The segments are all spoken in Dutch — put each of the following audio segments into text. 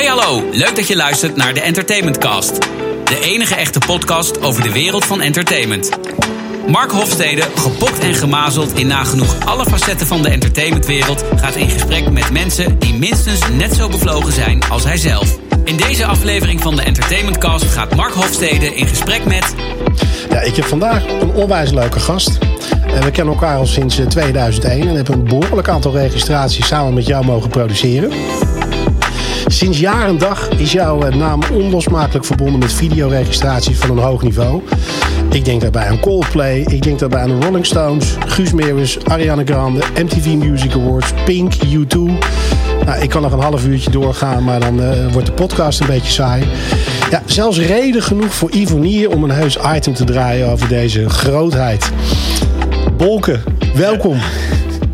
Hey hallo, leuk dat je luistert naar de Entertainment Cast. De enige echte podcast over de wereld van entertainment. Mark Hofstede, gepokt en gemazeld in nagenoeg alle facetten van de entertainmentwereld, gaat in gesprek met mensen die minstens net zo bevlogen zijn als hij zelf. In deze aflevering van de Entertainment Cast gaat Mark Hofstede in gesprek met. Ja, ik heb vandaag een onwijs leuke gast. En we kennen elkaar al sinds eh, 2001 en hebben een behoorlijk aantal registraties samen met jou mogen produceren. Sinds jaar en dag is jouw eh, naam onlosmakelijk verbonden met videoregistraties van een hoog niveau. Ik denk daarbij aan Coldplay, ik denk daarbij aan Rolling Stones, Guus Meeuwis, Ariana Grande, MTV Music Awards, Pink, U2. Nou, ik kan nog een half uurtje doorgaan, maar dan eh, wordt de podcast een beetje saai. Ja, zelfs reden genoeg voor Ivonier om een heus item te draaien over deze grootheid. Bolken, welkom.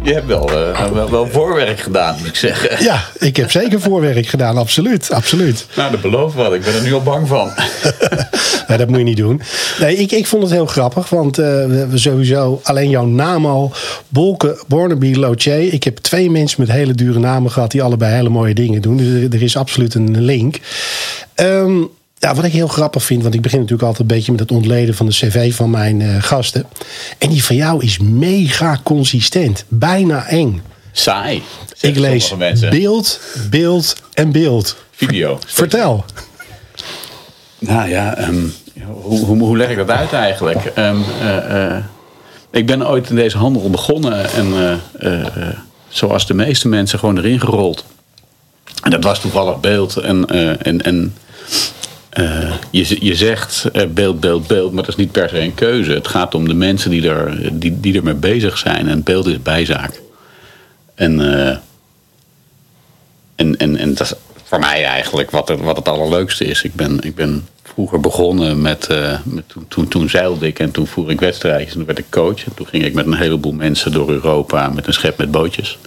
Je hebt wel, eh, wel, wel voorwerk gedaan, moet ik zeggen. Ja, ik heb zeker voorwerk gedaan, absoluut. absoluut. Nou, dat beloof wat. Ik ben er nu al bang van. Dat moet je niet doen. Nee, ik, ik vond het heel grappig, want we hebben sowieso alleen jouw naam al. Bolke, Bornaby, Loche. Ik heb twee mensen met hele dure namen gehad die allebei hele mooie dingen doen. Dus er, er is absoluut een link. Ehm, ja, wat ik heel grappig vind, want ik begin natuurlijk altijd een beetje met het ontleden van de cv van mijn eh, gasten. En die van jou is mega consistent. Bijna eng. Saai. Ik lees beeld, beeld en beeld. Video. Vertel. Nou ja, ehm, hoe, hoe, hoe leg ik dat uit eigenlijk? Ehm, eh, eh, ik ben ooit in deze handel begonnen en eh, eh, zoals de meeste mensen gewoon erin gerold. En dat was toevallig beeld en, eh, en, en eh, je, je zegt eh, beeld, beeld, beeld, maar dat is niet per se een keuze. Het gaat om de mensen die, er, die, die ermee bezig zijn en beeld is bijzaak. En, eh, en, en, en dat is voor mij eigenlijk wat het, wat het allerleukste is. Ik ben, ik ben vroeger begonnen met, met toen, toen, toen zeilde ik en toen voer ik wedstrijdjes en toen werd ik coach. En toen ging ik met een heleboel mensen door Europa met een schep met bootjes.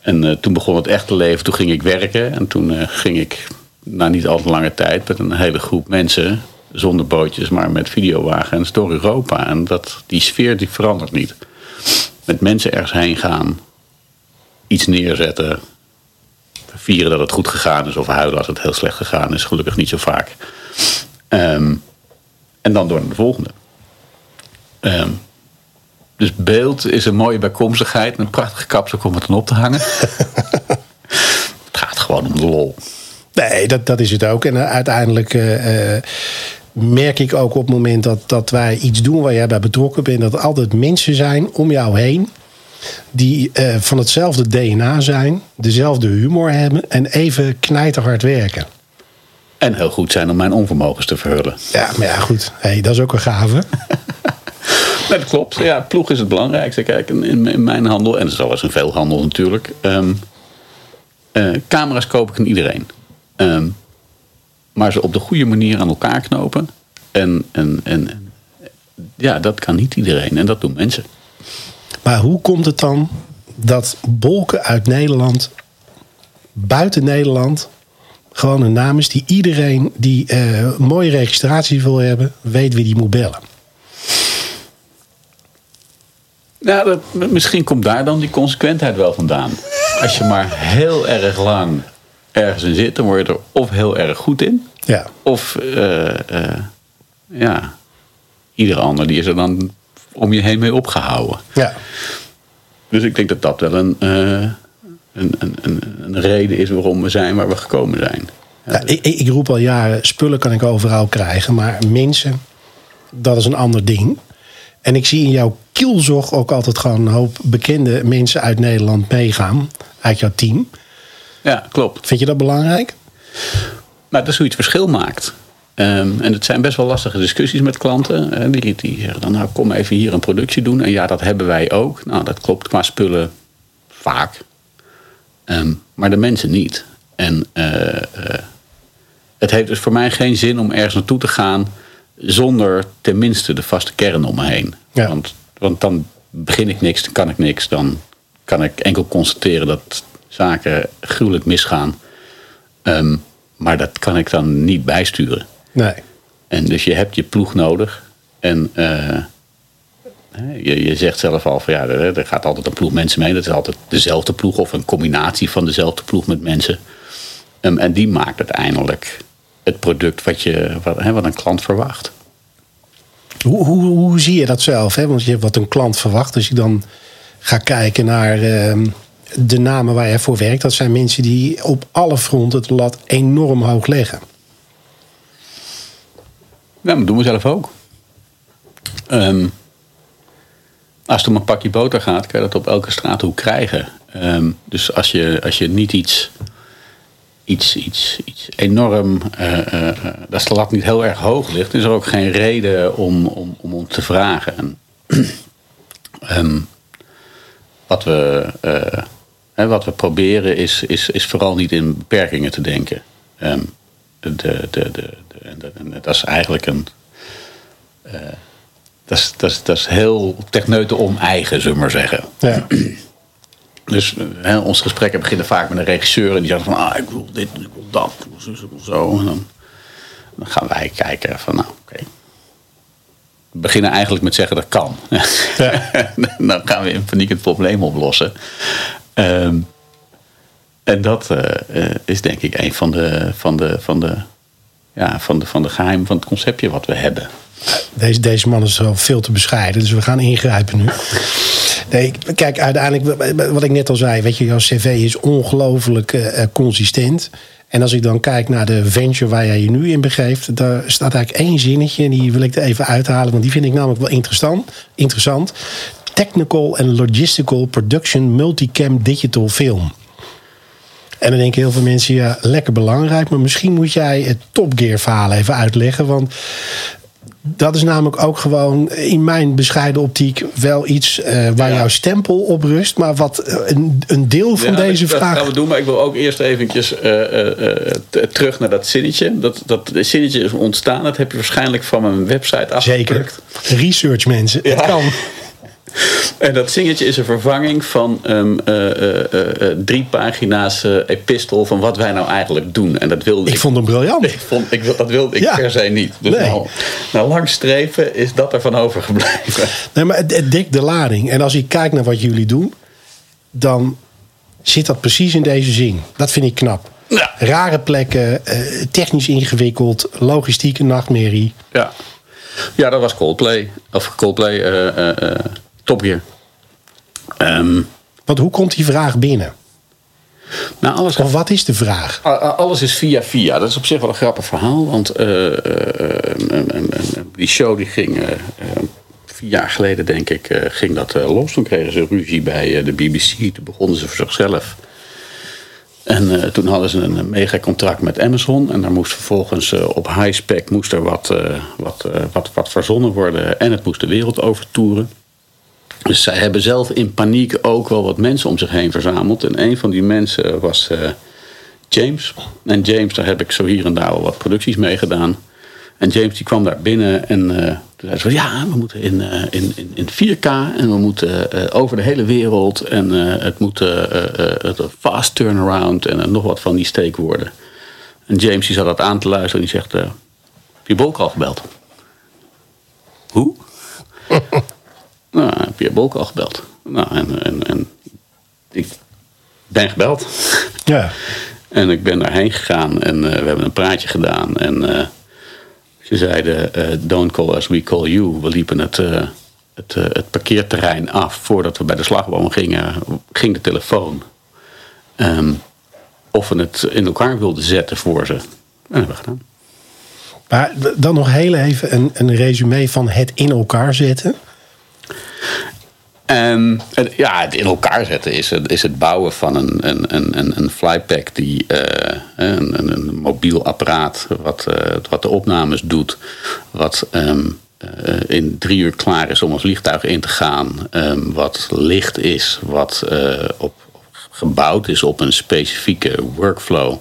En toen begon het echte leven, toen ging ik werken. En toen ging ik, na niet al te lange tijd, met een hele groep mensen, zonder bootjes, maar met videowagens door Europa. En dat, die sfeer die verandert niet. Met mensen ergens heen gaan, iets neerzetten, vieren dat het goed gegaan is, of huilen als het heel slecht gegaan is, gelukkig niet zo vaak. Ehm, en dan door naar de volgende. Ehm, dus beeld is een mooie bijkomstigheid. en Een prachtige kapsel om het dan op te hangen. het gaat gewoon om de lol. Nee, dat, dat is het ook. En eh, uiteindelijk eh, eh, merk ik ook op het moment dat, dat wij iets doen waar jij bij betrokken bent, dat er altijd mensen zijn om jou heen. Die van hetzelfde DNA zijn, dezelfde humor hebben en even knijterhard werken. En heel goed zijn om mijn onvermogens te verhullen. Ja, maar ja, goed. Hey, dat is ook een gave. Nee, dat klopt. Ja, ploeg is het belangrijkste. Kijk, in, mijn handel, en dat is in veel handel natuurlijk. ehm, eh, camera's koop ik aan iedereen. Ehm, maar ze op de goede manier aan elkaar knopen. En, en, en ja, dat kan niet iedereen. En dat doen mensen. Maar hoe komt het dan dat Bolken uit Nederland, buiten Nederland, gewoon een naam is die iedereen die een mooie registratie wil hebben, weet wie die moet bellen? Nou, dat, misschien komt daar dan die consequentheid wel vandaan. Als je maar heel erg lang ergens in zit, dan word je er of heel erg goed in. Ja. Of eh, eh, ja, ieder ander die is er dan om je heen mee opgehouden. Ja. Dus ik denk dat dat wel een, eh, een, een, een, een reden is waarom we zijn waar we gekomen zijn. Ja, ik, ik ik roep al jaren, spullen kan ik overal krijgen, maar mensen, dat is een ander ding. En ik zie in jouw kielzog ook altijd gewoon een hoop bekende mensen uit Nederland meegaan, uit jouw team. Ja, klopt. Vind je dat belangrijk? Maar dat is hoe je het verschil maakt. Ehm, en het zijn best wel lastige discussies met klanten. hè, die, die zeggen dan, nou kom even hier een productie doen. En ja, dat hebben wij ook. Nou, dat klopt qua spullen vaak. Ehm, maar de mensen niet. En eh, eh, het heeft dus voor mij geen zin om ergens naartoe te gaan... zonder tenminste de vaste kern om me heen. Ja. Want, want dan begin ik niks, dan kan ik niks. Dan kan ik enkel constateren dat zaken gruwelijk misgaan. Ehm, maar dat kan ik dan niet bijsturen. Nee. En dus je hebt je ploeg nodig. En eh, je, je zegt zelf al van ja, er, er gaat altijd een ploeg mensen mee. Dat is altijd dezelfde ploeg of een combinatie van dezelfde ploeg met mensen. Ehm, en die maakt uiteindelijk het product wat, je, wat, hè, wat een klant verwacht. Hoe, hoe, hoe zie je dat zelf? Hè? Want je hebt wat een klant verwacht. Als je dan gaat kijken naar ehm, de namen waar je voor werkt. Dat zijn mensen die op alle fronten het lat enorm hoog leggen. Ja, dat doen we zelf ook. Ehm, als het om een pakje boter gaat, kan je dat op elke straathoek krijgen. Ehm, dus als je, als je niet iets, iets, iets, iets enorm, uh, uh, dat de lat niet heel erg hoog ligt, is er ook geen reden om, om, om ons te vragen. En, ehm, wat, we, hè, wat we proberen is, is, is vooral niet in beperkingen te denken. Um, de, de, de, de, en dat is eigenlijk een. Uh, dat, is, dat, is, dat is heel techneuten om-eigen, zullen we maar zeggen. Ja. Dus hè, onze gesprekken beginnen vaak met een regisseur en die zegt van ah, ik wil dit, ik wil dat, ik wil zo, ik wil zo. En dan, dan gaan wij kijken van nou, oké. Okay. We beginnen eigenlijk met zeggen dat kan. Ja. dan gaan we in paniek het probleem oplossen. Um, en dat uh, is denk ik een van de, van de, van de, ja, van de, van de geheimen van het conceptje wat we hebben. Deze, deze man is wel veel te bescheiden, dus we gaan ingrijpen nu. Nee, kijk, uiteindelijk, wat ik net al zei, weet je, jouw cv is ongelooflijk uh, consistent. En als ik dan kijk naar de venture waar jij je nu in begeeft, daar staat eigenlijk één zinnetje, en die wil ik er even uithalen, want die vind ik namelijk wel interessant. interessant. Technical and Logistical Production Multicam Digital Film. En dan denken heel veel mensen, ja, lekker belangrijk. Maar misschien moet jij het Top Gear verhaal even uitleggen. Want dat is namelijk ook gewoon in mijn bescheiden optiek wel iets uh, waar ja. jouw stempel op rust. Maar wat een, een deel van ja, deze dat, vraag. Dat gaan we doen, maar ik wil ook eerst eventjes uh, uh, terug naar dat zinnetje. Dat, dat zinnetje is ontstaan. Dat heb je waarschijnlijk van mijn website afgeplukt. Zeker. Research mensen. Ja. Het kan. En dat zingetje is een vervanging van um, uh, uh, uh, drie pagina's epistel van wat wij nou eigenlijk doen. En dat wilde ik. Ik vond hem briljant. Ik vond, ik, dat wilde ik ja. per se niet. Dus nee. nou, nou, lang streven is dat ervan overgebleven. Nee, maar het, het dikt de lading. En als ik kijk naar wat jullie doen, dan zit dat precies in deze zin. Dat vind ik knap. Ja. Rare plekken, technisch ingewikkeld, logistieke nachtmerrie. Ja. ja, dat was Coldplay. Of Coldplay. Top Gear. Um, Want hoe komt die vraag binnen? Nou, alles of wat is de vraag? Alles is via via. Dat is op zich wel een grappig verhaal. Want uh, uh, uh, die show die ging vier jaar geleden, denk ik, ging dat los. Toen kregen ze ruzie bij de BBC. Toen begonnen ze voor zichzelf. En toen hadden ze een mega contract met Amazon. En daar moest vervolgens op high spec moest er wat, wat, wat, wat verzonnen worden. En het moest de wereld overtoeren. Dus zij hebben zelf in paniek ook wel wat mensen om zich heen verzameld. En een van die mensen was uh, James. En James, daar heb ik zo hier en daar al wat producties mee gedaan. En James die kwam daar binnen en uh, toen zei ze: Ja, we moeten in, uh, in, in, in 4K en we moeten over de hele wereld. En het moet een fast turnaround en nog wat van die steekwoorden. En James die zat dat aan te luisteren en die zegt: Heb je Bolk al gebeld? Hoe? Nou, heb je Bolk al gebeld? Nou, en, en, en ik ben gebeld. Ja. en ik ben daarheen gegaan en uh, we hebben een praatje gedaan. En uh, ze zeiden, uh, don't call us, we call you. We liepen het, het, het parkeerterrein af. Voordat we bij de slagboom gingen, ging de telefoon. Um, of we het in elkaar wilden zetten voor ze. En dat hebben we gedaan. Maar dan nog heel even een, een resume van het in elkaar zetten. En, en, ja, het in elkaar zetten is het, is het bouwen van een, een, een, een flypack die uh, een, een, mobiel apparaat wat, uh, wat de opnames doet, wat um, uh, in drie uur klaar is om als vliegtuig in te gaan, um, wat licht is, wat op, gebouwd is op een specifieke workflow.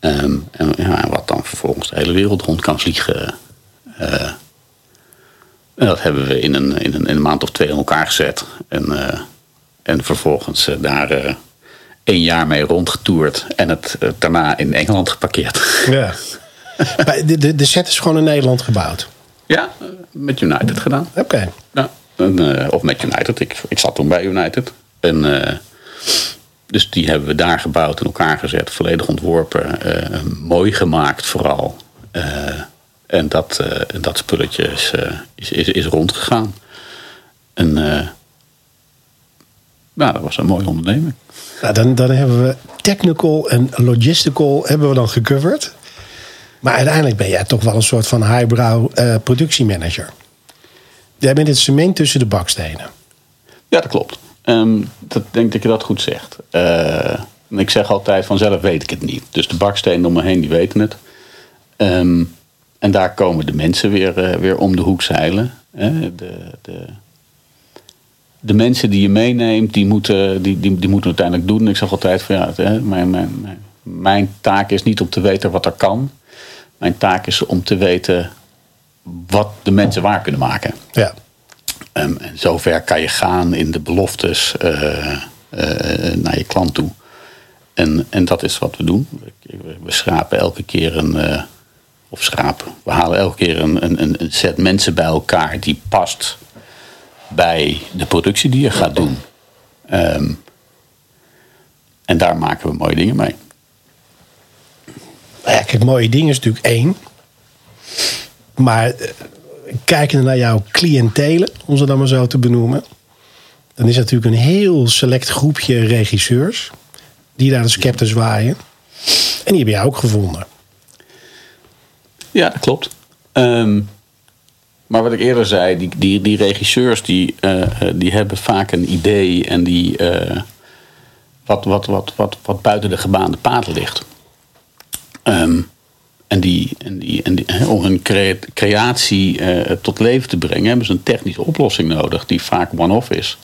En ja, wat dan vervolgens de hele wereld rond kan vliegen. En dat hebben we in een, in een, in een maand of twee in elkaar gezet. En, uh, en vervolgens uh, daar uh, één jaar mee rondgetoerd. En het daarna in Engeland geparkeerd. Ja. de, de, de set is gewoon in Nederland gebouwd? Ja, met United gedaan. Oké. Okay. Ja, of met United. Ik, ik zat toen bij United. En dus die hebben we daar gebouwd in elkaar gezet, volledig ontworpen, eh, mooi gemaakt vooral. Eh, en dat, uh, dat spulletje is, is, is, is, rondgegaan. En nou, dat was een mooie onderneming. Nou, dan, dan hebben we technical en logistical hebben we dan gecoverd. Maar uiteindelijk ben jij toch wel een soort van highbrow productiemanager. Jij bent het cement tussen de bakstenen. Ja, dat klopt. Um, dat denk dat je dat goed zegt. Uh, ik zeg altijd vanzelf weet ik het niet. Dus de bakstenen om me heen die weten het. Um, en daar komen de mensen weer, uh, weer om de hoek zeilen. De, de, de, mensen die je meeneemt, die moeten, die, die, die moeten uiteindelijk doen. Ik zeg altijd van ja, hè, mijn, mijn, mijn, mijn taak is niet om te weten wat er kan. Mijn taak is om te weten wat de mensen waar kunnen maken. Ja. Um, en zover kan je gaan in de beloftes uh, uh, naar je klant toe. En, en dat is wat we doen. We, we schrapen elke keer een. Uh, of schrapen. We halen elke keer een, een, een set mensen bij elkaar die past bij de productie die je gaat doen. Um, en daar maken we mooie dingen mee. Nou ja, kijk, mooie dingen is natuurlijk één. Maar kijken naar jouw cliëntelen, om ze dan maar zo te benoemen. Dan is natuurlijk een heel select groepje regisseurs. Die daar de scepter zwaaien. En die hebben jou ook gevonden. Ja, dat klopt. Um, maar wat ik eerder zei, die, die, die regisseurs die, uh, die hebben vaak een idee en die uh, wat, wat, wat, wat, wat buiten de gebaande paden ligt. Um, en, die, en, die, en die, om hun creatie uh, tot leven te brengen, hebben ze een technische oplossing nodig, die vaak one-off is.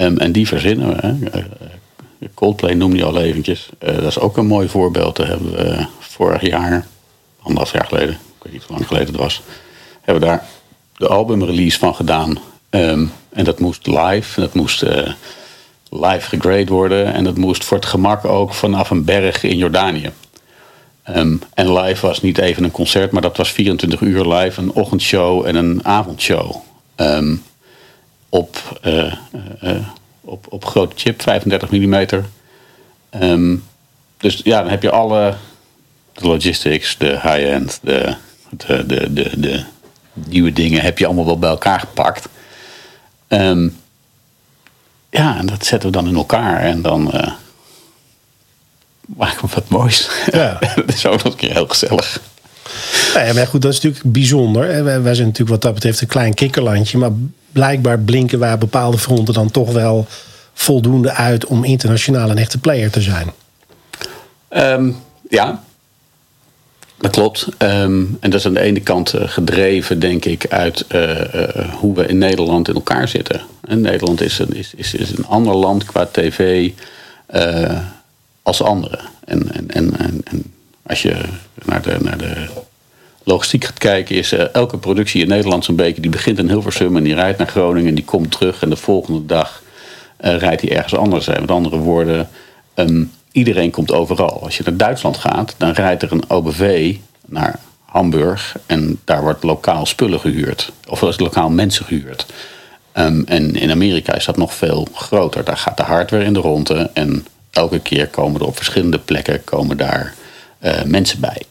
Um, en die verzinnen we. Hè. Uh, Coldplay noemde je al eventjes. Uh, dat is ook een mooi voorbeeld. Daar hebben we vorig jaar, anderhalf jaar geleden, ik weet niet hoe lang geleden het was, hebben we daar de albumrelease van gedaan. Um, en dat moest live, dat moest live gegrade worden. En dat moest voor het gemak ook vanaf een berg in Jordanië. Um, en live was niet even een concert, maar dat was 24 uur live, een ochtendshow en een avondshow. Um, op, uh, uh, op, op grote chip, 35 mm. Dus ja, dan heb je alle de logistics, de high-end, de, de, de, de, de, nieuwe dingen heb je allemaal wel bij elkaar gepakt. ja, en dat zetten we dan in elkaar en dan. Uh, maken we wat moois. Ja. dat is ook nog een keer heel gezellig. Ja, maar goed, dat is natuurlijk bijzonder. Wij, wij zijn natuurlijk wat dat betreft een klein kikkerlandje. Maar blijkbaar blinken wij op bepaalde fronten dan toch wel voldoende uit om internationaal een echte player te zijn. Um, ja, dat klopt. Um, en dat is aan de ene kant uh, gedreven, denk ik, uit uh, uh, hoe we in Nederland in elkaar zitten. En Nederland is een, is, is, is een ander land qua tv als anderen. En, en, en, en, als je naar de, naar de logistiek gaat kijken, is elke productie in Nederland zo'n beetje, die begint in Hilversum en die rijdt naar Groningen en die komt terug en de volgende dag rijdt hij ergens anders. Met andere woorden, um, iedereen komt overal. Als je naar Duitsland gaat, dan rijdt er een OBV naar Hamburg en daar wordt lokaal spullen gehuurd. Of lokaal mensen gehuurd. Um, en in Amerika is dat nog veel groter. Daar gaat de hardware in de ronde en elke keer komen er op verschillende plekken komen daar uh, mensen bij.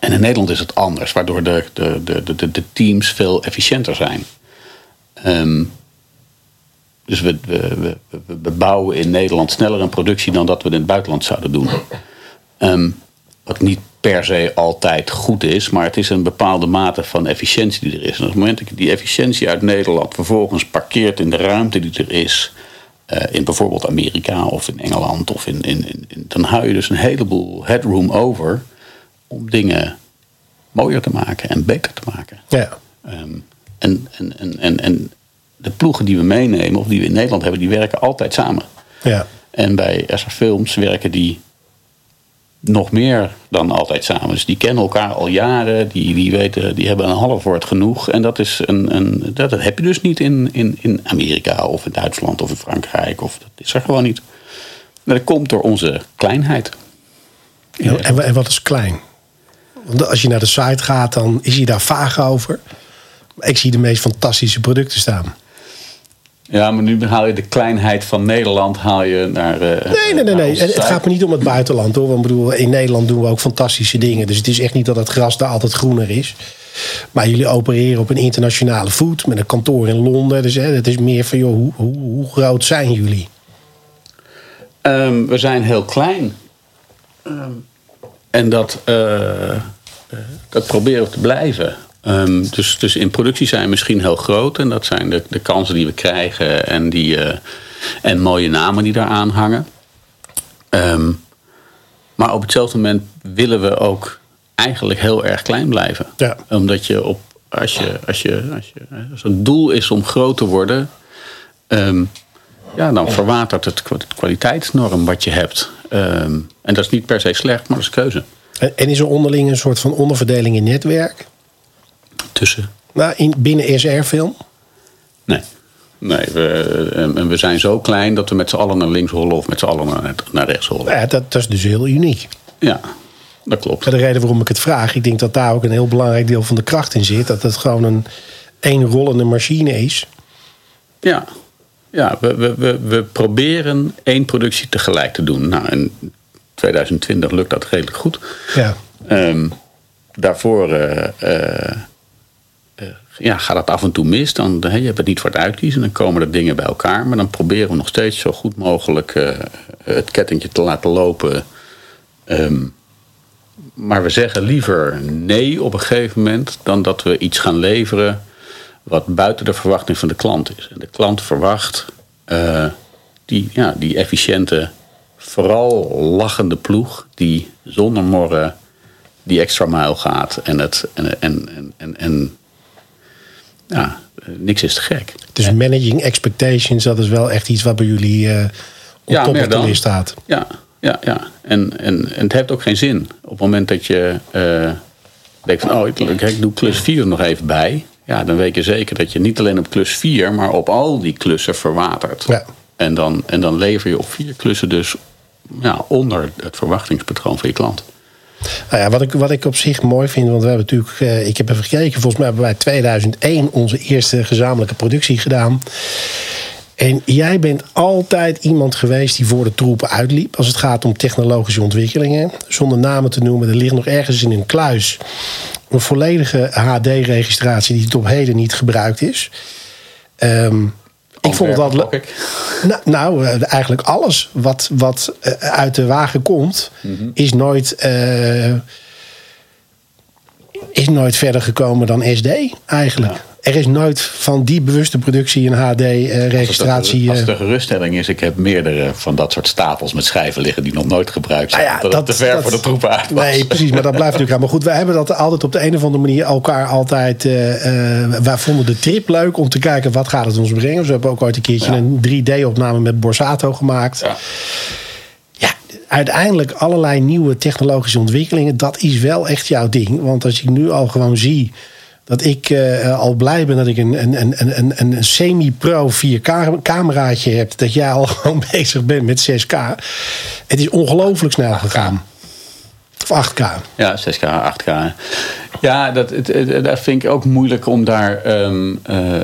En in Nederland is het anders, waardoor de, de, de, de, de teams veel efficiënter zijn. Um, dus we, we, we, we, bouwen in Nederland sneller een productie dan dat we in het buitenland zouden doen. Um, wat niet per se altijd goed is, maar het is een bepaalde mate van efficiëntie die er is. En op het moment dat je die efficiëntie uit Nederland vervolgens parkeert in de ruimte die er is, uh, in bijvoorbeeld Amerika of in Engeland of in, in, in, dan hou je dus een heleboel headroom over om dingen mooier te maken en beter te maken. Ja. Um, en, en, en, en, en de ploegen die we meenemen of die we in Nederland hebben, die werken altijd samen. Ja. En bij SR Films werken die nog meer dan altijd samen. Dus die kennen elkaar al jaren, die, die, weten, die hebben een half woord genoeg. En dat, is een, een, dat, heb je dus niet in, in, in Amerika of in Duitsland of in Frankrijk. Of, dat is er gewoon niet. Maar dat komt door onze kleinheid. Ja, en, en wat is klein? Want als je naar de site gaat, dan is hij daar vaag over. Ik zie de meest fantastische producten staan. Ja, maar nu haal je de kleinheid van Nederland haal je naar. eh, Nee, nee, nee. nee. Het gaat me niet om het buitenland hoor. Want bedoel, in Nederland doen we ook fantastische dingen. Dus het is echt niet dat het gras daar altijd groener is. Maar jullie opereren op een internationale voet met een kantoor in Londen. Dus hè, het is meer van, joh, hoe, hoe, hoe groot zijn jullie? Ehm, we zijn heel klein. Ehm, en dat, eh, dat proberen we te blijven. Ehm, dus, dus in productie zijn we misschien heel groot. En dat zijn de, de kansen die we krijgen. En, die, eh, en mooie namen die daaraan hangen. Ehm, maar op hetzelfde moment willen we ook eigenlijk heel erg klein blijven. Ja. Omdat je op, als, je, als, je, als, je, als het doel is om groot te worden, ehm, ja, dan verwatert het kwa- het kwaliteitsnorm wat je hebt. En dat is niet per se slecht, maar dat is keuze. En is er onderling een soort van onderverdeling in netwerk? Tussen. Nou, in, binnen SR-film? Nee. Nee, we, en we zijn zo klein dat we met z'n allen naar links hollen of met z'n allen naar, naar rechts hollen. Ja, dat, dat is dus heel uniek. Ja, dat klopt. Maar de reden waarom ik het vraag, ik denk dat daar ook een heel belangrijk deel van de kracht in zit. Dat het gewoon een één rollende machine is. Ja, ja we, we, we, we proberen één productie tegelijk te doen. Nou, in 2020 lukt dat redelijk goed. Ja. Ehm, daarvoor eh, eh, ja, gaat het af en toe mis. Dan, hè, je hebt het niet voor het uitkiezen. Dan komen er dingen bij elkaar. Maar dan proberen we nog steeds zo goed mogelijk eh, het kettingje te laten lopen. Ehm, maar we zeggen liever nee op een gegeven moment... dan dat we iets gaan leveren wat buiten de verwachting van de klant is. En de klant verwacht eh, die, ja, die efficiënte, vooral lachende ploeg... die zonder morren die extra mijl gaat. En, het, en, en, en, en ja, niks is te gek. Dus managing expectations, dat is wel echt iets wat bij jullie eh op Ja, top de staat. Ja, ja, ja. En, en, en het heeft ook geen zin. Op het moment dat je eh, denkt van... oh, ik, ik doe klus 4 er nog even bij. Ja, dan weet je zeker dat je niet alleen op klus 4... maar op al die klussen verwatert. Ja. En, dan, en dan lever je op vier klussen dus ja, onder het verwachtingspatroon van je klant. Nou ja, wat, ik, wat ik op zich mooi vind, want we hebben natuurlijk, eh, ik heb even gekeken, volgens mij hebben wij 2001 onze eerste gezamenlijke productie gedaan. En jij bent altijd iemand geweest die voor de troepen uitliep als het gaat om technologische ontwikkelingen. Zonder namen te noemen, er ligt nog ergens in een kluis een volledige HD-registratie die tot op heden niet gebruikt is. Ehm, ik vond Antwerpen, leuk. Nou, nou, eh, eigenlijk alles wat, wat eh, uit de wagen komt, Mhm. is, nooit, eh, is nooit verder gekomen dan SD eigenlijk. Er is nooit van die bewuste productie een HD-registratie. Als het de geruststelling is, ik heb meerdere van dat soort stapels met schijven liggen die nog nooit gebruikt zijn. Nou ja, dat, het te ver voor de troepen uit was. Nee, precies, maar dat blijft natuurlijk aan. Maar goed, wij hebben dat altijd op de een of andere manier elkaar altijd. eh, eh, wij vonden de trip leuk om te kijken wat gaat het ons brengen. Dus we hebben ook ooit een keertje Ja. een 3D-opname met Borsato gemaakt. Ja. Ja, uiteindelijk allerlei nieuwe technologische ontwikkelingen. Dat is wel echt jouw ding. Want als ik nu al gewoon zie dat ik eh, al blij ben dat ik een, een, een, een, een semi-pro 4K-cameraatje heb. Dat jij al gewoon bezig bent met 6K. Het is ongelooflijk snel gegaan. Of 8K. Ja, 6K, 8K. Ja, dat, dat vind ik ook moeilijk om daar ehm, eh,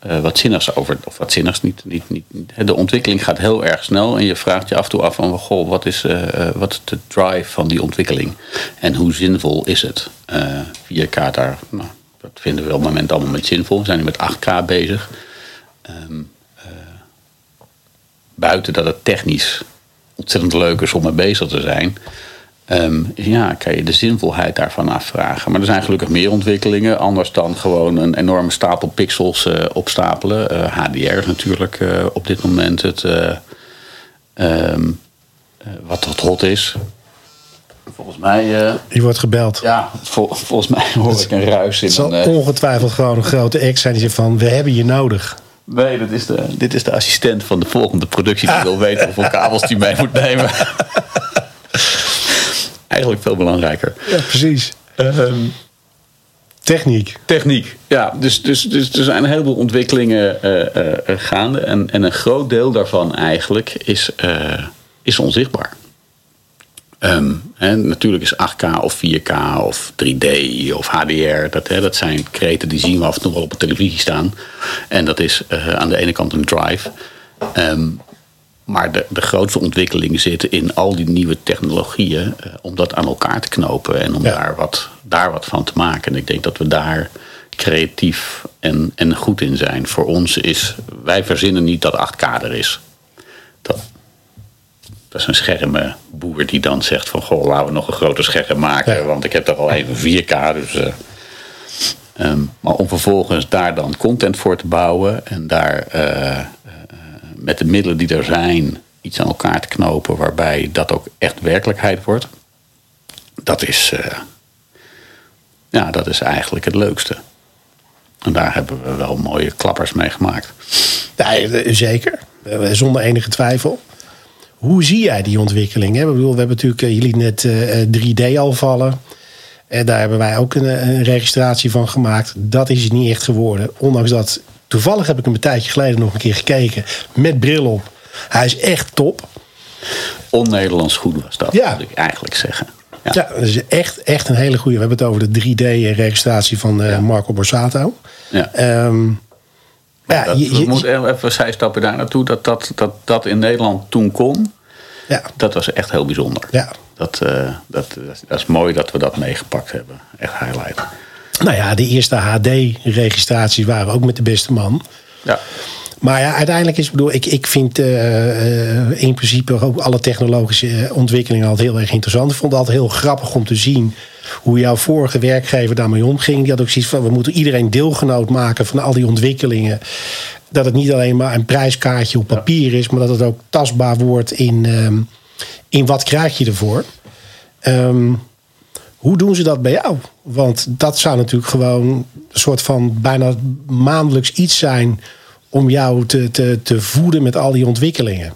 eh, wat zinnigs over. Of wat zinnigs niet, niet, niet. De ontwikkeling gaat heel erg snel. En je vraagt je af en toe af van goh, wat is, eh, eh, wat de drive van die ontwikkeling? En hoe zinvol is het? Eh 4K daar, nou, dat vinden we op het moment allemaal met zinvol. We zijn nu met 8K bezig. Ehm, eh, buiten dat het technisch ontzettend leuk is om mee bezig te zijn. Ehm, ja, kan je de zinvolheid daarvan afvragen. Maar er zijn gelukkig meer ontwikkelingen. Anders dan gewoon een enorme stapel pixels eh, opstapelen. Eh, HDR is natuurlijk eh, op dit moment het, eh, ehm, eh, wat wat hot is. Volgens mij, eh, Die wordt gebeld. ja, vol- volgens mij hoor ik een ruis in. Het zal een, eh, ongetwijfeld gewoon een grote ex zijn die zegt van... we hebben je nodig. Nee, dat is de, dit is de assistent van de volgende productie die wil weten hoeveel kabels die mee moet nemen. Eigenlijk veel belangrijker. Ja, precies. Techniek. Techniek. Ja, dus, dus, dus er zijn een heleboel ontwikkelingen eh, eh, eh, gaande. En, en een groot deel daarvan eigenlijk is, is onzichtbaar. Um, en natuurlijk is 8K of 4K of 3D of HDR. Dat, hè, dat zijn kreten die zien we af en toe wel op de televisie staan. En dat is aan de ene kant een drive. Um, maar de, de grootste ontwikkelingen zitten in al die nieuwe technologieën. Uh, om dat aan elkaar te knopen en om ja. daar, wat, daar wat van te maken. En ik denk dat we daar creatief en, en goed in zijn. Voor ons is, wij verzinnen niet dat 8K er is. Dat, dat is een schermenboer die dan zegt van... goh, laten we nog een groter scherm maken... Ja. want ik heb toch al even 4K. Dus, uh, um, maar om vervolgens daar dan content voor te bouwen... en daar uh, met de middelen die er zijn... iets aan elkaar te knopen... waarbij dat ook echt werkelijkheid wordt... dat is, ja, dat is eigenlijk het leukste. En daar hebben we wel mooie klappers mee gemaakt. Ja, zeker. Zonder enige twijfel. Hoe zie jij die ontwikkeling? Ik bedoel, we hebben natuurlijk, je liet net uh, 3D al vallen. En daar hebben wij ook een, een, registratie van gemaakt. Dat is het niet echt geworden. Ondanks dat, toevallig heb ik hem een tijdje geleden nog een keer gekeken. Met bril op. Hij is echt top. On-Nederlands goed was dat, ja. moet ik eigenlijk zeggen. Ja. ja, dat is echt, echt een hele goede. We hebben het over de 3D-registratie van uh, ja. Marco Borsato. Ja. Um, ja, dat, je, je, moet even zijstappen daar naartoe. Dat dat, dat dat in Nederland toen kon. Ja. Dat was echt heel bijzonder. Ja. Dat, uh, dat, dat, dat, is mooi dat we dat meegepakt hebben. Echt highlight. Nou ja, de eerste HD-registraties waren ook met de beste man. Ja. Maar ja, uiteindelijk is, bedoel, ik, ik vind uh, uh, in principe ook alle technologische ontwikkelingen altijd heel erg interessant. Ik vond het altijd heel grappig om te zien hoe jouw vorige werkgever daarmee omging. Die had ook zoiets van: we moeten iedereen deelgenoot maken van al die ontwikkelingen. Dat het niet alleen maar een prijskaartje op papier is, maar dat het ook tastbaar wordt in, um, in wat krijg je ervoor. Um, hoe doen ze dat bij jou? Want dat zou natuurlijk gewoon een soort van bijna maandelijks iets zijn om jou te, te, te voeden met al die ontwikkelingen.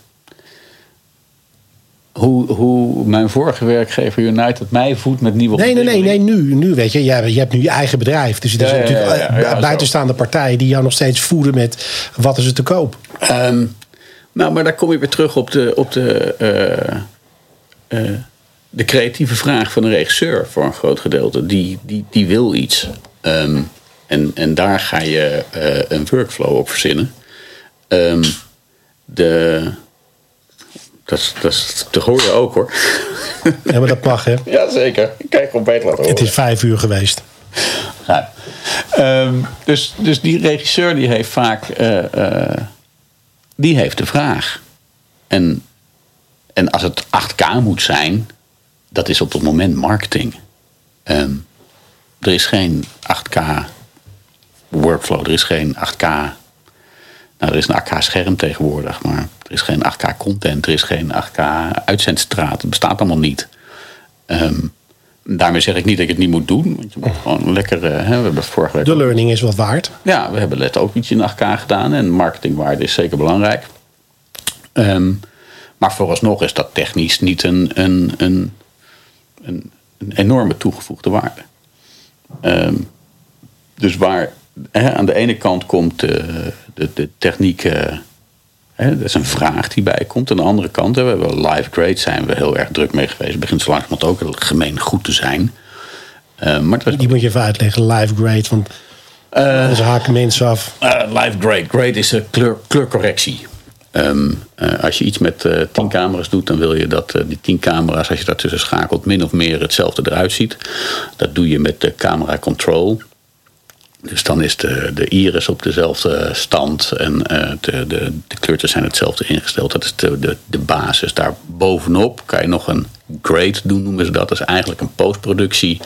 Hoe, hoe mijn vorige werkgever United mij voedt met nieuwe Nee, nee, nee, nee nu, nu weet je, je, je hebt nu je eigen bedrijf. Dus het is ja, natuurlijk ja, ja, ja, buitenstaande partijen die jou nog steeds voeden met wat is er te koop. Um, nou, maar daar kom je weer terug op de, op de, uh, uh, de creatieve vraag van een regisseur voor een groot gedeelte. Die, die, die wil iets. Um, en, en daar ga je uh, een workflow op verzinnen. Um, de, dat, is, dat, dat hoor je ook hoor. Ja, maar dat mag hè? Jazeker. Kijk, gewoon beter laten horen. Het is vijf uur geweest. Ja. Um, dus, dus die regisseur die heeft vaak uh, uh, die heeft de vraag. En, en als het 8K moet zijn, dat is op het moment marketing. Um, er is geen 8K workflow, er is geen 8K nou, er is een 8K scherm tegenwoordig, maar er is geen 8K content, er is geen 8K uitzendstraat. Het bestaat allemaal niet. Um, daarmee zeg ik niet dat ik het niet moet doen. Want je moet gewoon lekker. Uh, hè, we hebben vorige week de learning is wat waard. Ja, we hebben net ook iets in 8K gedaan. En marketingwaarde is zeker belangrijk. Um, maar vooralsnog is dat technisch niet een, een, een, een, een enorme toegevoegde waarde. Um, dus waar aan de ene kant komt de, de, de techniek. Hè, dat is een vraag die bij komt. Aan de andere kant, hè, we hebben live grade zijn we heel erg druk mee geweest. Het begint zo langzamerhand ook gemeen goed te zijn. Uh, maar dat die moet je even uitleggen, live grade. Want uh, anders haken mensen af. Uh, live grade. Grade is een kleur, kleurcorrectie. Um, uh, als je iets met uh, tien camera's doet, dan wil je dat uh, die tien camera's, als je daartussen schakelt, min of meer hetzelfde eruit ziet. Dat doe je met de camera control. Dus dan is de, de iris op dezelfde stand en de, de, de kleurtjes zijn hetzelfde ingesteld. Dat is de, de, de basis. Daar bovenop kan je nog een grade doen, noemen ze dat. Dat is eigenlijk een postproductie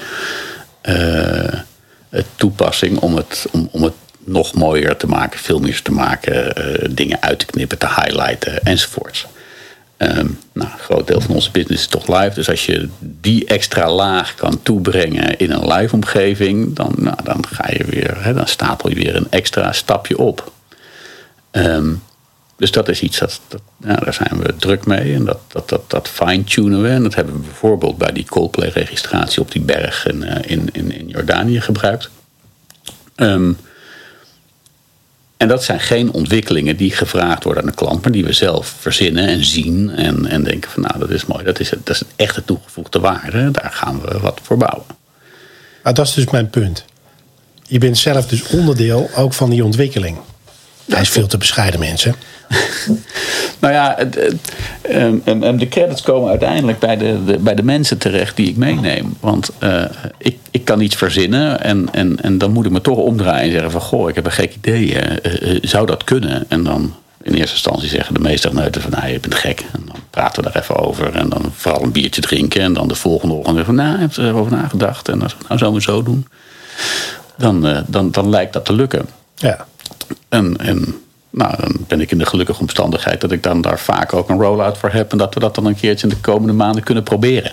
toepassing om het, om, om het nog mooier te maken, filmpjes te maken, uh, dingen uit te knippen, te highlighten enzovoorts. Um, nou, een groot deel van onze business is toch live. Dus als je die extra laag kan toebrengen in een live omgeving, dan, nou, dan ga je weer, hè, dan stapel je weer een extra stapje op. Um, dus dat is iets dat, daar zijn we druk mee. En dat, dat, dat, dat fine-tunen we. En dat hebben we bijvoorbeeld bij die Coldplay-registratie op die berg in, in, in, in Jordanië gebruikt. Um, En dat zijn geen ontwikkelingen die gevraagd worden aan de klant, maar die we zelf verzinnen en zien. En, en denken van nou, dat is mooi, dat is, dat is echt de toegevoegde waarde. Daar gaan we wat voor bouwen. Maar dat is dus mijn punt. Je bent zelf dus onderdeel ook van die ontwikkeling. Hij is veel te bescheiden, mensen. nou ja, het, het, um, de credits komen uiteindelijk bij de, de, bij de mensen terecht die ik meeneem. Want uh, ik, ik kan iets verzinnen en, en, en dan moet ik me toch omdraaien en zeggen van... goh, ik heb een gek idee, uh, zou dat kunnen? En dan in eerste instantie zeggen de meeste neuten van... nou, je bent gek. En dan praten we daar even over en dan vooral een biertje drinken... en dan de volgende ochtend van, nou, heb je erover nagedacht? En dan nou, zouden we zo doen. Dan, dan, dan lijkt dat te lukken. Ja. En, en nou, dan ben ik in de gelukkige omstandigheid dat ik dan daar vaak ook een rollout voor heb. En dat we dat dan een keertje in de komende maanden kunnen proberen.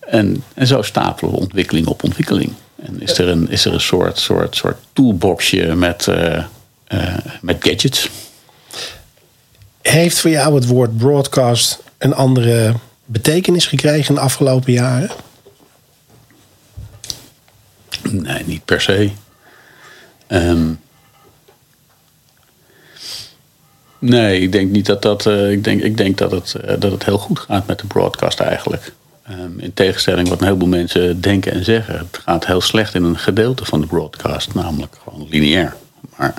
En, en zo stapelen we ontwikkeling op ontwikkeling. En is er een, is er een soort, soort, soort toolboxje met, uh, uh, met gadgets. Heeft voor jou het woord broadcast een andere betekenis gekregen in de afgelopen jaren? Nee, niet per se. Um, Nee, ik denk niet dat dat. Uh, ik, denk, ik denk dat het, uh, dat het heel goed gaat met de broadcast eigenlijk. Um, in tegenstelling wat een heleboel mensen denken en zeggen. Het gaat heel slecht in een gedeelte van de broadcast, namelijk gewoon lineair. Maar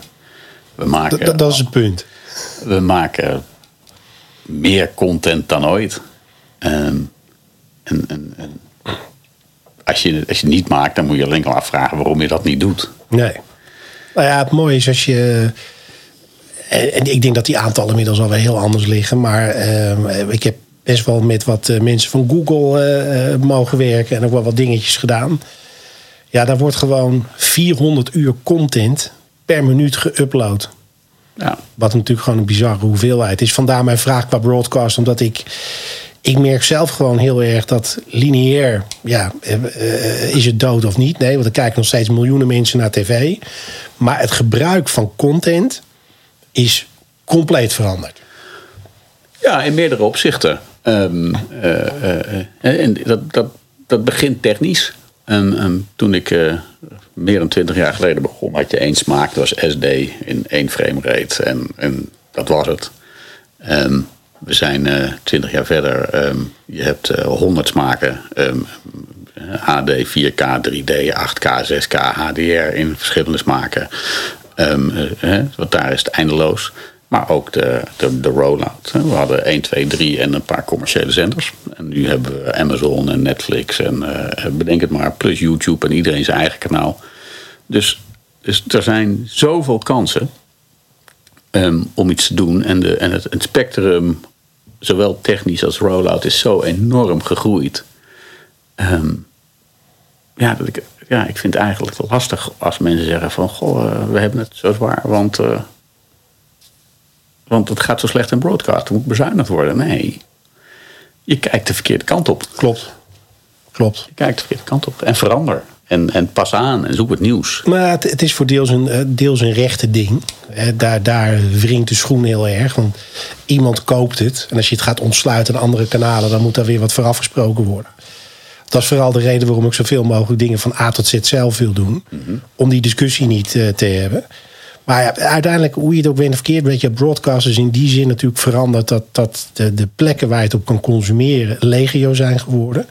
we maken. Dat, dat is het punt. We maken meer content dan ooit. Um, en, en, en als, je, als je het niet maakt, dan moet je alleen al afvragen waarom je dat niet doet. Nee. Nou ja, het mooie is als je en ik denk dat die aantallen inmiddels alweer heel anders liggen. Maar uh, ik heb best wel met wat eh, mensen van Google mogen werken en ook wel wat dingetjes gedaan. Ja, daar wordt gewoon 400 uur content per minuut geüpload. Ja. Wat natuurlijk gewoon een bizarre hoeveelheid is. Vandaar mijn vraag qua broadcast, omdat ik. Ik merk zelf gewoon heel erg dat lineair, ja, is het dood of niet? Nee, want er kijken nog steeds miljoenen mensen naar tv. Maar het gebruik van content, is compleet veranderd. Ja, in meerdere opzichten. Um, en dat, dat, dat begint technisch. Um, toen ik meer dan twintig jaar geleden begon, had je één smaak, dat was SD in één frame rate. En, en dat was het. Um, we zijn twintig jaar verder. je hebt honderd smaken. HD, 4K, 3D, 8K, 6K, HDR in verschillende smaken. Um, want daar is het eindeloos. Maar ook de, de, de rollout. We hadden 1, 2, 3 en een paar commerciële zenders. En nu hebben we Amazon en Netflix en uh, bedenk het maar, plus YouTube en iedereen zijn eigen kanaal. Dus, dus er zijn zoveel kansen um, om iets te doen. En, de, en het, spectrum, zowel technisch als rollout, is zo enorm gegroeid. Um, ja, dat ik ja, ik vind het eigenlijk lastig als mensen zeggen van... goh, eh, we hebben het zo zwaar, want, uh, want het gaat zo slecht in broadcast. Er moet bezuinigd worden. Nee, je kijkt de verkeerde kant op. Klopt. Klopt. Je kijkt de verkeerde kant op en verander. En, en pas aan en zoek het nieuws. Maar het, het is voor deels een, eh, deels een rechte ding. Daar, daar wringt de schoen heel erg. Want iemand koopt het. En als je het gaat ontsluiten aan andere kanalen... dan moet daar weer wat voor afgesproken worden. Dat is vooral de reden waarom ik zoveel mogelijk dingen van A tot Z zelf wil doen. Om die discussie niet uh, te hebben. Maar ja, uiteindelijk, hoe je het ook weer verkeerd, weet je, broadcasters in die zin natuurlijk veranderd dat, dat de, de plekken waar je het op kan consumeren legio zijn geworden.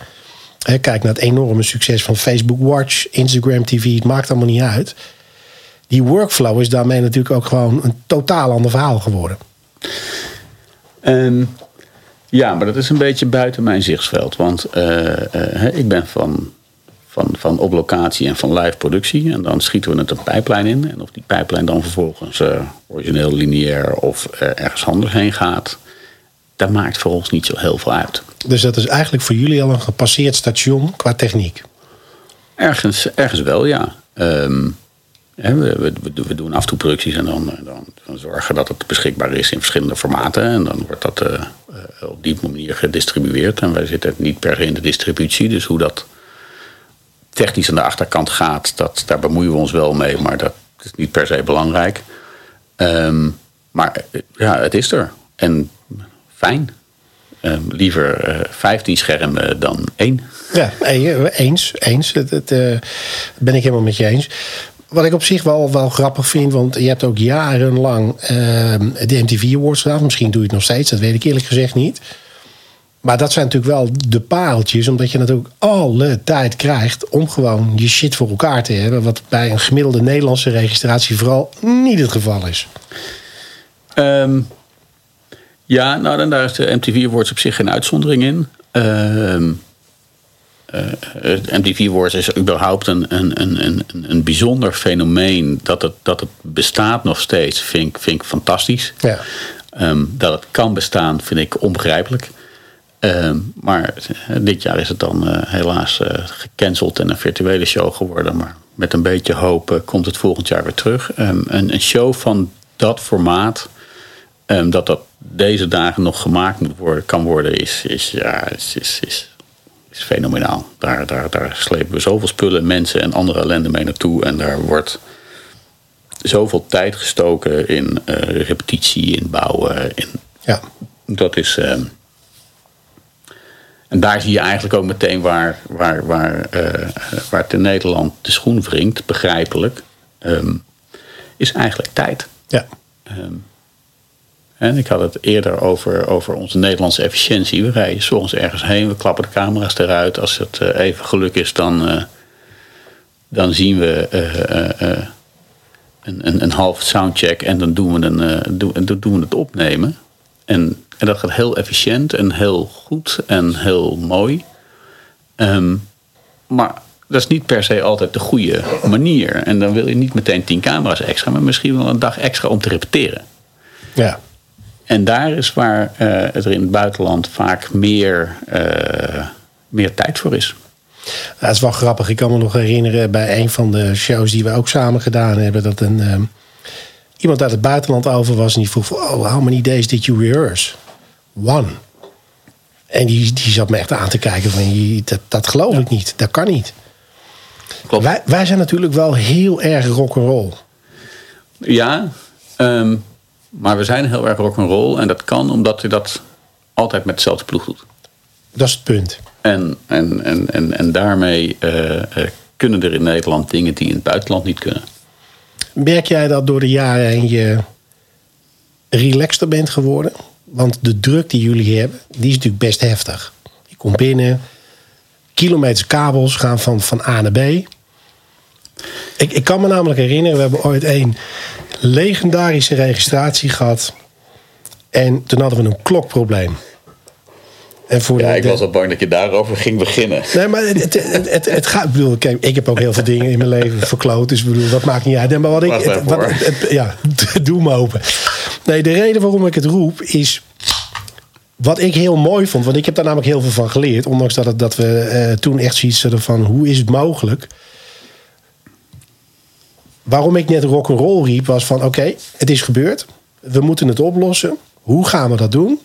kijk naar het enorme succes van Facebook Watch, Instagram TV, het maakt allemaal niet uit. Die workflow is daarmee natuurlijk ook gewoon een totaal ander verhaal geworden. Um, ja, maar dat is een beetje buiten mijn zichtsveld. Want uh, uh, ik ben van, van, van op locatie en van live productie. En dan schieten we het een pijplijn in. En of die pijplijn dan vervolgens uh, origineel lineair of ergens anders heen gaat. Dat maakt voor ons niet zo heel veel uit. Dus dat is eigenlijk voor jullie al een gepasseerd station qua techniek? Ergens, ergens wel, ja. Um, we, we, doen af en toe producties en dan, dan, dan, zorgen dat het beschikbaar is in verschillende formaten. En dan wordt dat uh, op die manier gedistribueerd. En wij zitten niet per se in de distributie. Dus hoe dat technisch aan de achterkant gaat, dat, daar bemoeien we ons wel mee. Maar dat is niet per se belangrijk. Um, maar eh, ja, het is er. En fijn. Um, liever uh, 15 schermen dan één. Ja, eens. eens. Dat ben ik helemaal met je eens. Wat ik op zich wel, wel grappig vind, want je hebt ook jarenlang uh, de MTV Awards gedaan. Misschien doe je het nog steeds, dat weet ik eerlijk gezegd niet. Maar dat zijn natuurlijk wel de pareltjes, omdat je natuurlijk alle tijd krijgt om gewoon je shit voor elkaar te hebben. Wat bij een gemiddelde Nederlandse registratie vooral niet het geval is. Um, ja, nou dan daar is de MTV Awards op zich geen uitzondering in. Uh, uh, MTV Awards is überhaupt een, een, een, een, een bijzonder fenomeen. Dat het, dat het bestaat nog steeds, vind ik, vind ik fantastisch. Ja. Um, dat het kan bestaan, vind ik onbegrijpelijk. Ehm, maar dit jaar is het dan uh, helaas uh, gecanceld en een virtuele show geworden. Maar met een beetje hoop uh, komt het volgend jaar weer terug. Um, een, een, show van dat formaat, dat dat deze dagen nog gemaakt moet worden, kan worden, is, is, ja, is, is, is, is fenomenaal. Daar, daar, daar slepen we zoveel spullen, mensen en andere ellende mee naartoe. En daar wordt zoveel tijd gestoken in repetitie, in bouwen. In, ja. Dat is. En daar zie je eigenlijk ook meteen waar, waar, waar, uh, waar het in Nederland de schoen wringt, begrijpelijk, um, is eigenlijk tijd. Ja. Um, en ik had het eerder over, over onze Nederlandse efficiëntie. We rijden soms ergens heen, we klappen de camera's eruit. Als het uh, even geluk is, dan, uh, dan zien we een, een, een half soundcheck en dan doen we, een, doen, doen we het opnemen. En en dat gaat heel efficiënt en heel goed en heel mooi. Um, maar dat is niet per se altijd de goede manier. En dan wil je niet meteen tien camera's extra, maar misschien wel een dag extra om te repeteren. Ja. En daar is waar het er in het buitenland vaak meer, uh, meer tijd voor is. Dat is wel grappig. Ik kan me nog herinneren bij een van de shows die we ook samen gedaan hebben. Dat een, um, iemand uit het buitenland over was en die vroeg: Oh, how many days did you rehearse? One. En die, die zat me echt aan te kijken van, dat, dat geloof ja. ik niet. Dat kan niet. Klopt. Wij, wij zijn natuurlijk wel heel erg rock'n'roll. Ja, um, maar we zijn heel erg rock'n'roll. En dat kan omdat je dat altijd met dezelfde ploeg doet. Dat is het punt. En, en, en, en, en daarmee uh, uh, kunnen er in Nederland dingen die in het buitenland niet kunnen. Merk jij dat door de jaren heen je relaxter bent geworden? Want de druk die jullie hebben, die is natuurlijk best heftig. Je komt binnen, kilometers kabels gaan van, van A naar B. Ik, ik kan me namelijk herinneren, we hebben ooit een legendarische registratie gehad. En toen hadden we een klokprobleem. En voor ja, de, ik was al bang dat je daarover ging beginnen. Nee, maar het, het, het, het gaat. Ik bedoel, kijk, ik heb ook heel veel dingen in mijn leven verkloot. Dus ik bedoel, dat maakt niet uit. Maar wat ik. Het, wat, ja, doe me open. Nee, de reden waarom ik het roep is. Wat ik heel mooi vond, want ik heb daar namelijk heel veel van geleerd. Ondanks dat, het, dat we uh, toen echt zoiets hadden van hoe is het mogelijk. Waarom ik net rock'n'roll riep, was van oké, okay, het is gebeurd. We moeten het oplossen. Hoe gaan we dat doen?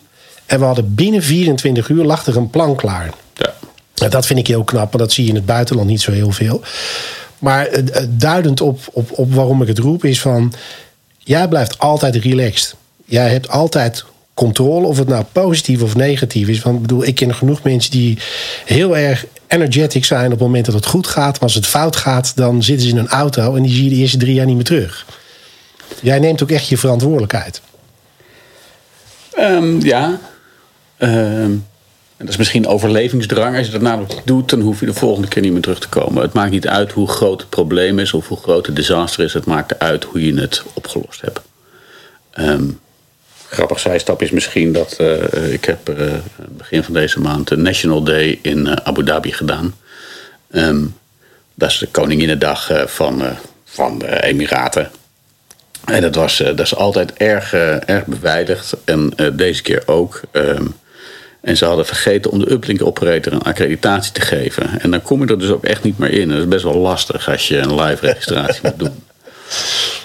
En we hadden binnen 24 uur lag er een plan klaar. Ja. Dat vind ik heel knap, want dat zie je in het buitenland niet zo heel veel. Maar uh, duidend op, op, op waarom ik het roep is van... Jij blijft altijd relaxed. Jij hebt altijd controle, of het nou positief of negatief is. Want ik bedoel, ik ken genoeg mensen die heel erg energetic zijn op het moment dat het goed gaat. Maar als het fout gaat, dan zitten ze in een auto en die zie je de eerste drie jaar niet meer terug. Jij neemt ook echt je verantwoordelijkheid. Um, ja. En dat is misschien overlevingsdrang. Als je dat namelijk doet, dan hoef je de volgende keer niet meer terug te komen. Het maakt niet uit hoe groot het probleem is of hoe groot het disaster is. Het maakt uit hoe je het opgelost hebt. Um, grappig zijstap is misschien dat uh, ik heb uh, begin van deze maand de National Day in uh, Abu Dhabi gedaan. Um, dat is de Koninginnedag van, van de Emiraten. En dat, was, dat is altijd erg, erg beveiligd. En deze keer ook. Um, en ze hadden vergeten om de uplink operator een accreditatie te geven. En dan kom je er dus ook echt niet meer in. dat is best wel lastig als je een live registratie moet doen.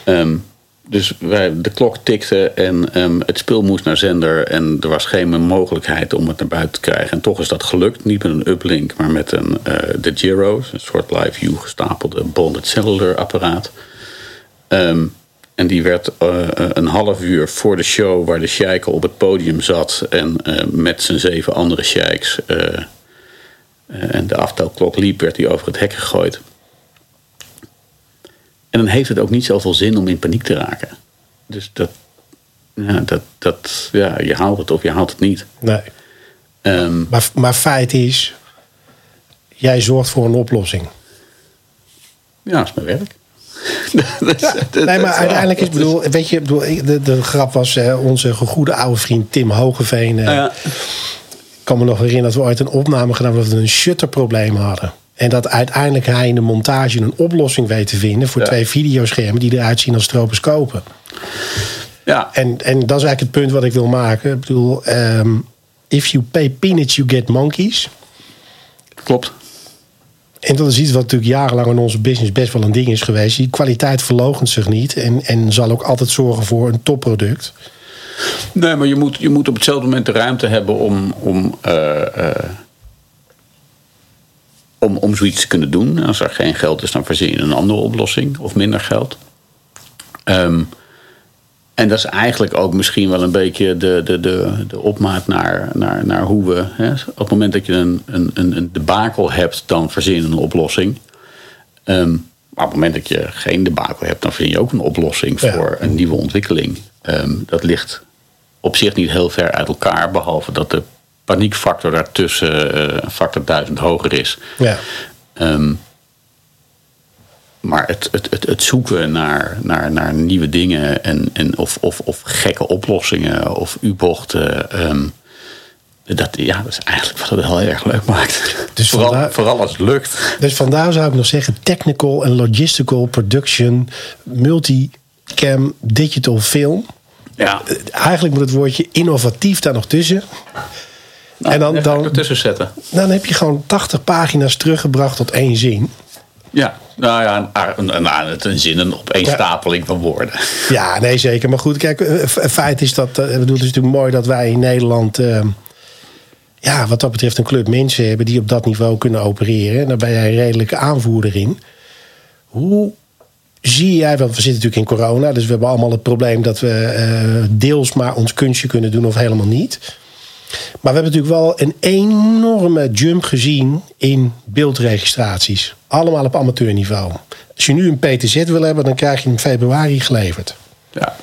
Um, dus wij, de klok tikte en um, het spul moest naar zender. En er was geen mogelijkheid om het naar buiten te krijgen. En toch is dat gelukt. Niet met een uplink, maar met een uh, de Giro. Een soort live view gestapelde bonded cellular apparaat. Um, en die werd uh, een half uur voor de show, waar de sheik op het podium zat en met zijn zeven andere sheiks. En de aftelklok liep, werd hij over het hek gegooid. En dan heeft het ook niet zoveel zin om in paniek te raken. Dus dat, ja, dat, dat, ja, je haalt het of je haalt het niet. Nee. Ehm, Maar, maar feit is, jij zorgt voor een oplossing. ja, dat is mijn werk. Nee, maar uiteindelijk is, bedoel, weet je, bedoel, de, de grap was onze goede oude vriend Tim Hogeveen. eh, Ja. Ik kan me nog herinneren dat we ooit een opname gedaan hebben dat we een shutterprobleem hadden. En dat uiteindelijk hij in de montage een oplossing weet te vinden voor Ja. twee videoschermen die eruit zien als stroboscopen. ja, En, en dat is eigenlijk het punt wat ik wil maken. Ik bedoel, ehm, if you pay peanuts, you get monkeys. klopt. En dat is iets wat natuurlijk jarenlang in onze business best wel een ding is geweest. Die kwaliteit verloochent zich niet en, en zal ook altijd zorgen voor een topproduct. Nee, maar je moet, je moet op hetzelfde moment de ruimte hebben om, om, eh, eh, om, om zoiets te kunnen doen. Als er geen geld is, dan verzin je een andere oplossing of minder geld. Ehm, en dat is eigenlijk ook misschien wel een beetje de, de, de, de opmaat naar, naar, naar hoe we. Hè, op het moment dat je een, een, een, debakel hebt, dan verzin je een oplossing. Ehm, maar op het moment dat je geen debakel hebt, dan vind je ook een oplossing Ja. voor een nieuwe ontwikkeling. Ehm, dat ligt op zich niet heel ver uit elkaar, behalve dat de paniekfactor daartussen eh, een factor duizend hoger is. Ja. Ehm, maar het, het, het, het zoeken naar, naar, naar nieuwe dingen en, en of, of, of gekke oplossingen of U-bochten. ehm, dat, ja, dat is eigenlijk wat het heel erg leuk maakt. Dus vooral, vandaar- vooral als het lukt. Dus vandaar zou ik nog zeggen: technical en logistical production, multicam, digital film. Ja, Eigenlijk moet het woordje innovatief daar nog tussen. En dan, dan, ertussen zetten. dan heb je gewoon 80 pagina's teruggebracht tot één zin. Ja, nou ja, een, een, een, een zin, een opeenstapeling van woorden. Ja, nee, zeker. Maar goed, kijk, eh, feit is dat. eh, ik bedoel, het is natuurlijk mooi dat wij in Nederland. eh, ja, wat dat betreft een club mensen hebben die op dat niveau kunnen opereren. En daar ben jij een redelijke aanvoerder in. Hoe zie jij, want we zitten natuurlijk in corona, dus we hebben allemaal het probleem dat we eh, deels maar ons kunstje kunnen doen of helemaal niet. Maar we hebben natuurlijk wel een enorme jump gezien in beeldregistraties. Allemaal op amateurniveau. Als je nu een PTZ wil hebben, dan krijg je hem in februari geleverd. Ja.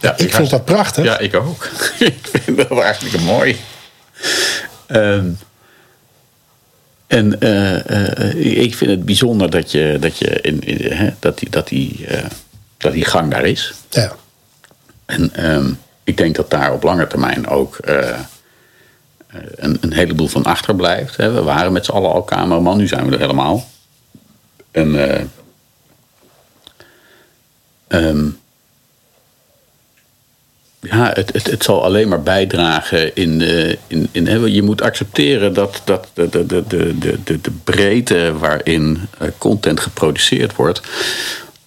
ja Ik vind dat prachtig. Ja, ik ook. ik vind dat hartstikke mooi. Ehm, en eh, eh, ik vind het bijzonder dat, je, dat, je in, in, hè, dat, die, dat, die, eh, dat die gang daar is. Ja. En ehm, ik denk dat daar op lange termijn ook eh, eh, een, een heleboel van achterblijft. We waren met z'n allen al cameraman, nu zijn we er helemaal. En eh, ehm, ja, het, het, zal alleen maar bijdragen in. eh, in, in hè, je moet accepteren dat, dat de, de, de, de, de, de, breedte waarin content geproduceerd wordt,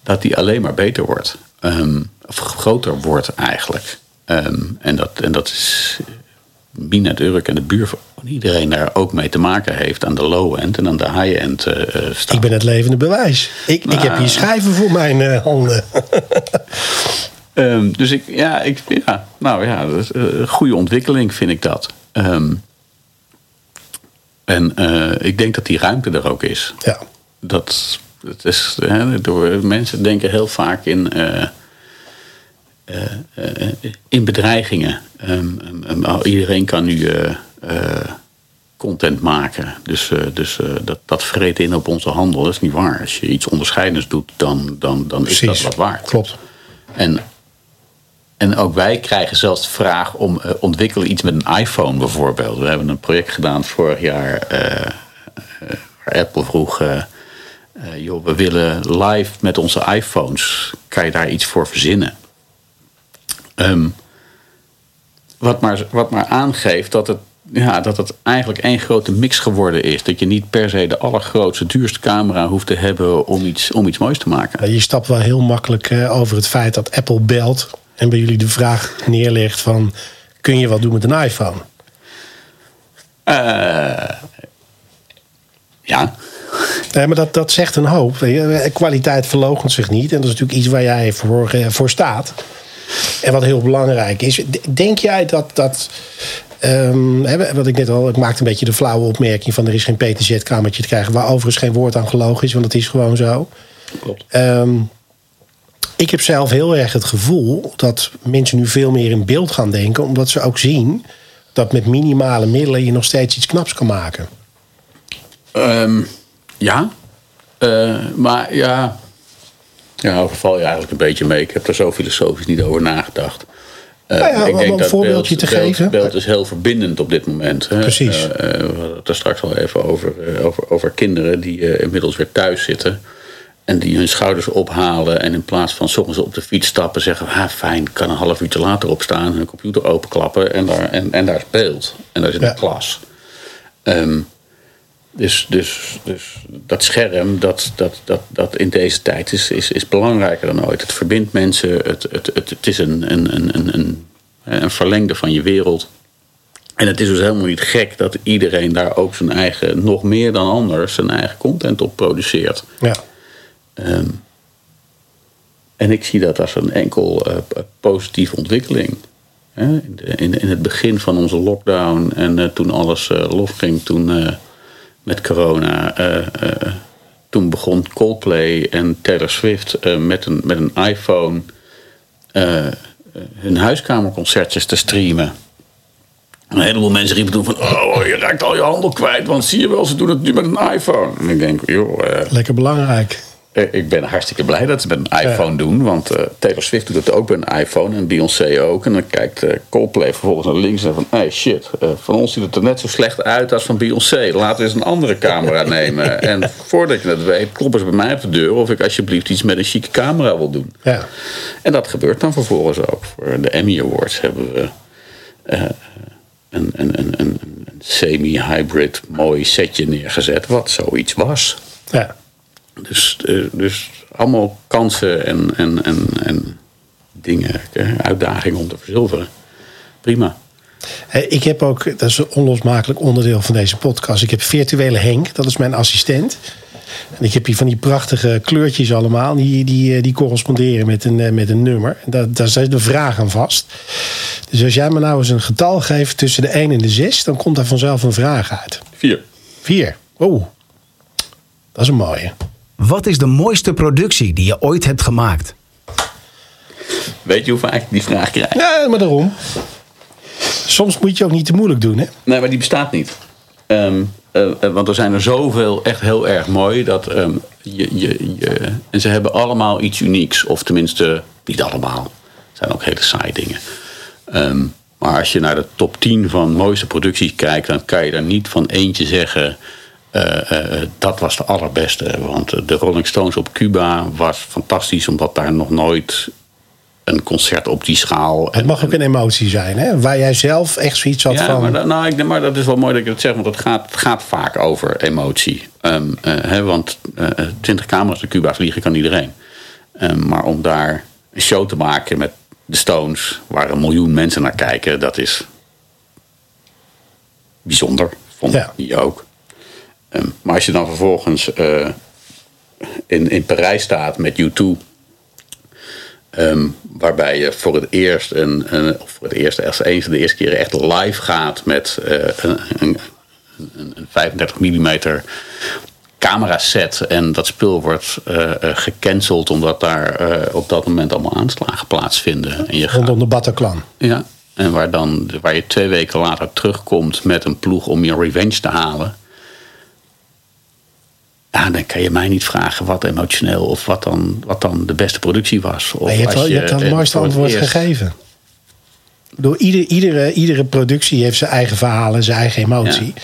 dat die alleen maar beter wordt. Ehm, of groter wordt eigenlijk. Ehm, en, dat, en dat is. Mina Urk en de buur van iedereen daar ook mee te maken heeft aan de low end en aan de high end eh eh. Ik ben het levende bewijs. Ik, ik heb hier schijven voor mijn eh, handen. Ehm, dus ik, ja, ik, ja, nou ja, dat is, eh, een goede ontwikkeling vind ik dat. Ehm, en eh, ik denk dat die ruimte er ook is. ja. Dat, het is, hè, door, mensen denken heel vaak in, eh, eh, eh, in bedreigingen. Ehm, ehm, oh, iedereen kan nu eh, eh, content maken. Dus, eh, dus eh, dat, dat vreet in op onze handel. Dat is niet waar. Als je iets onderscheidends doet, dan, dan, dan is dat wat waard. Klopt. En, en ook wij krijgen zelfs de vraag om eh, ontwikkelen iets met een iPhone bijvoorbeeld. We hebben een project gedaan vorig jaar eh, eh, waar Apple vroeg... eh, eh, joh, we willen live met onze iPhones. Kan je daar iets voor verzinnen? Ehm, wat, maar, wat maar aangeeft dat het, ja, dat het eigenlijk één grote mix geworden is. Dat je niet per se de allergrootste, duurste camera hoeft te hebben om iets, om iets moois te maken. Je stapt wel heel makkelijk eh, over het feit dat Apple belt en bij jullie de vraag neerlegt van kun je wat doen met een iPhone? Eh, ja. Nee, maar dat, dat zegt een hoop. Kwaliteit verloochent zich niet. En dat is natuurlijk iets waar jij voor, eh, voor staat. En wat heel belangrijk is. Denk jij dat dat. hè, wat ik net al, ik maakte een beetje de flauwe opmerking van er is geen PTZ-kamertje te krijgen, waar overigens geen woord aan gelogen is, want dat is gewoon zo. Klopt. Ehm, ik heb zelf heel erg het gevoel dat mensen nu veel meer in beeld gaan denken, omdat ze ook zien dat met minimale middelen je nog steeds iets knaps kan maken. Ehm, ja, Eh, maar ja, ja, overval je eigenlijk een beetje mee. Ik heb er zo filosofisch niet over nagedacht. Nou ja, om een voorbeeldje te beeld, geven. Beeld is heel verbindend op dit moment. Hè. Precies. Eh, eh, we hadden het er straks al even over, over, over kinderen die inmiddels weer thuis zitten. En die hun schouders ophalen en in plaats van 's ochtends op de fiets stappen zeggen: ah, fijn, ik kan een half uurtje later opstaan, hun computer openklappen en daar, en, en daar speelt. En daar zit Ja. een klas. Ehm, dus, dus, dus dat scherm, dat, dat, dat, dat in deze tijd is, is, is belangrijker dan ooit. Het verbindt mensen, het, het, het, het is een, een, een, een, een, verlengde van je wereld. En het is dus helemaal niet gek dat iedereen daar ook zijn eigen, nog meer dan anders, zijn eigen content op produceert. Ja. Ehm, en ik zie dat als een enkel eh, positieve ontwikkeling. Hè, in, de, in, in het begin van onze lockdown en eh, toen alles eh losging, toen met corona, eh, eh, toen begon Coldplay en Taylor Swift eh, met, een, met een iPhone hun huiskamerconcertjes te streamen. Een heleboel mensen riepen toen van, oh, je raakt al je handel kwijt, want zie je wel, ze doen het nu met een iPhone. En ik denk, joh, Lekker belangrijk. Eh, Ik ben hartstikke blij dat ze met een iPhone doen. Want eh, Taylor Swift doet het ook met een iPhone. En Beyoncé ook. En dan kijkt eh, Coldplay vervolgens naar links en van... Hey shit, van ons ziet het er net zo slecht uit als van Beyoncé. Laten we eens een andere camera nemen. En voordat je het weet, kloppen ze bij mij op de deur... of ik alsjeblieft iets met een chique camera wil doen. Ja. En dat gebeurt dan vervolgens ook. Voor de Emmy Awards hebben we een, een, een, een, een semi-hybrid mooi setje neergezet. Wat zoiets was. ja. Dus, eh, dus allemaal kansen en, en, en, en dingen, uitdagingen om te verzilveren. Prima. Eh, Ik heb ook, dat is een onlosmakelijk onderdeel van deze podcast. Ik heb virtuele Henk, dat is mijn assistent. En ik heb hier van die prachtige kleurtjes allemaal, die, die, eh, die corresponderen met een, met een nummer. Daar, daar zit de vraag aan vast. Dus als jij me nou eens een getal geeft tussen de 1 en de 6, dan komt daar vanzelf een vraag uit. Vier. 4. Oeh, dat is een mooie. Wat is de mooiste productie die je ooit hebt gemaakt? Weet je hoe vaak ik die vraag krijg? Ja, maar daarom. Soms moet je ook niet te moeilijk doen, hè? Nee, maar die bestaat niet. Ehm, eh, eh, want er zijn er zoveel echt heel erg mooi. Dat, ehm, je, je, je, en ze hebben allemaal iets unieks. Of tenminste, niet allemaal. Het zijn ook hele saaie dingen. Ehm, maar als je naar de top 10 van mooiste producties kijkt... dan kan je daar niet van eentje zeggen... eh, eh, dat was de allerbeste. Want de Rolling Stones op Cuba was fantastisch... omdat daar nog nooit een concert op die schaal... Het mag ook een emotie zijn, hè? Waar jij zelf echt zoiets had Ja, van... maar, dat, nou, ik, denk- maar dat is wel mooi dat ik dat zeg, want het gaat, het gaat vaak over emotie. Ehm, eh, hè, want twintig camera's naar Cuba vliegen kan iedereen. Ehm, maar om daar een show te maken met de Stones, waar een miljoen mensen naar kijken, dat is bijzonder. Vond Ja. je ook. Ehm, maar als je dan vervolgens eh, in, in Parijs staat met U2. Ehm, waarbij je voor het eerst, een, een, of voor het eerst, als eens de eerste keer echt live gaat met eh, een, een, een, een 35 mm camera set. En dat spul wordt eh, gecanceld omdat daar op dat moment allemaal aanslagen plaatsvinden. En je gaat, Rondom de Bataclan. ja, en waar, dan, waar je twee weken later terugkomt met een ploeg om je revenge te halen. Ja, dan kan je mij niet vragen wat emotioneel of wat dan, wat dan de beste productie was. Of je hebt, wel, je hebt dan het mooiste antwoord eerst- gegeven. Door ieder, iedere, iedere productie heeft zijn eigen verhaal en zijn eigen emotie.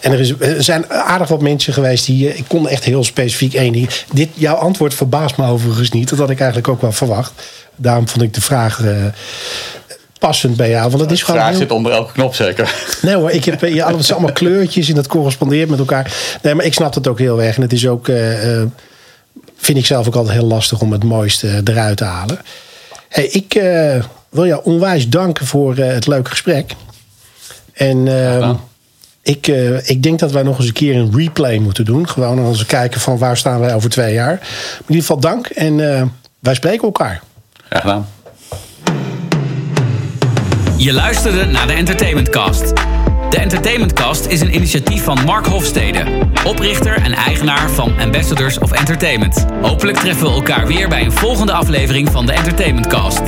En er, is, er zijn aardig wat mensen geweest die. eh, Ik kon echt heel specifiek één ding. Dit, jouw antwoord verbaast me overigens niet. Dat had ik eigenlijk ook wel verwacht. Daarom vond ik de vraag eh, passend bij jou. Want het is De gewoon. vraag heel- zit onder elke knop zeker. Nee hoor, ik heb ja, het zijn allemaal kleurtjes en dat correspondeert met elkaar. Nee, maar ik snap het ook heel erg. En het is ook, eh, eh, vind ik zelf ook altijd heel lastig om het mooiste eruit te halen. Hey, ik eh, wil jou onwijs danken voor eh, het leuke gesprek. En eh, gedaan. ik, eh, ik denk dat wij nog eens een keer een replay moeten doen. Gewoon als we kijken van waar staan wij over twee jaar. Maar in ieder geval dank en eh, wij spreken elkaar. Graag gedaan. Je luisterde naar de Entertainment Cast. De Entertainmentcast is een initiatief van Mark Hofstede, oprichter en eigenaar van Ambassadors of Entertainment. Hopelijk treffen we elkaar weer bij een volgende aflevering van de Entertainmentcast.